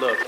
Look,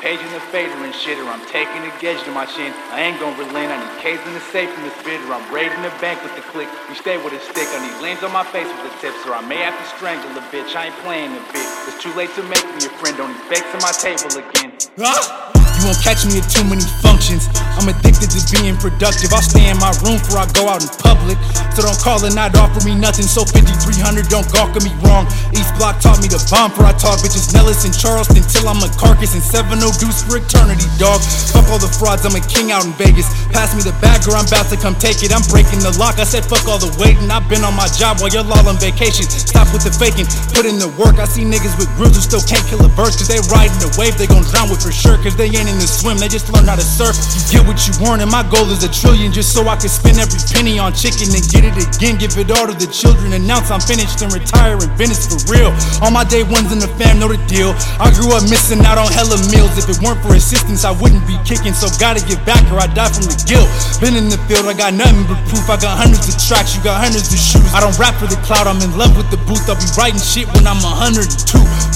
paging the FADER and shit, or I'm taking the gauge to my chin. I ain't gonna relent, I need K's in the safe in this bit, or I'm raiding the bank with the click. You stay with a stick, I need lanes on my face with the tips, or I may have to strangle a bitch. I ain't playing the bit. It's too late to make me a friend, don't need fakes on my table again. Huh? Won't catch me at too many functions. I'm addicted to being productive. I'll stay in my room before I go out in public. So don't call and not offer me nothing. So 5300, don't gawk at me wrong. East Block taught me to bomb before I talk. Bitches Nellis and Charleston till I'm a carcass. And 7 deuce for eternity, dog. Fuck all the frauds, I'm a king out in Vegas. Pass me the bag or I'm about to come take it. I'm breaking the lock. I said fuck all the waiting. I've been on my job while you're all on vacation. Stop with the faking, put in the work. I see niggas with grills who still can't kill a verse. Cause they riding the wave, they gon' drown with for sure. Cause they ain't in the swim, they just learn how to surf. You get what you want, and my goal is a trillion just so I can spend every penny on chicken and get it again. Give it all to the children. Announce I'm finished and retire in Venice for real. All my day ones in the fam know the deal. I grew up missing out on hella meals. If it weren't for assistance, I wouldn't be kicking. So gotta get back or I die from the guilt. Been in the field, I got nothing but proof. I got hundreds of tracks, you got hundreds of shoes. I don't rap for the cloud, I'm in love with the booth. I'll be writing shit when I'm 102.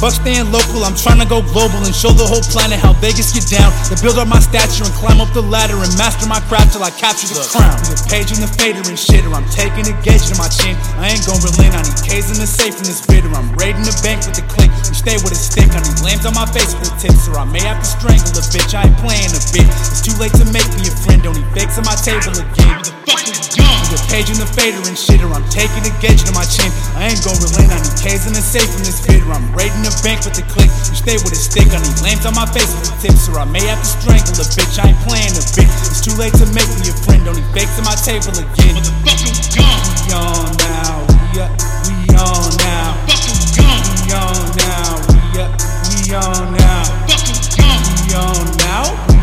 Fuck staying local, I'm trying to go global and show the whole planet how Vegas get down. To build up my stature and climb up the ladder and master my craft till I capture the crown. The page in the FADER and shitter, I'm taking a gauge to my chin. I ain't gon' relent, I need K's in the safe in this bit, or I'm raiding the bank with the click. You stay with a stick, I need lambs on my face with tips, or I may have to strangle a bitch. I ain't playing a bit. It's too late to make me a friend, don't need fakes on my table again fucking young. Get paid in the FADER and shitter. I'm taking a gauge to my chin. I ain't gon' relent. I need K's in the safe from this fitter. I'm raiding the bank with the click. You stay with a stick. I need lamps on my face with the tips, or I may have to strangle a bitch. I ain't playing a bitch. It's too late to make me a friend. Only bakes on my table again. Motherfucking young. We on now. We up. We on now. Fucking young. We on now. We up. We on now. Fucking young. We on now.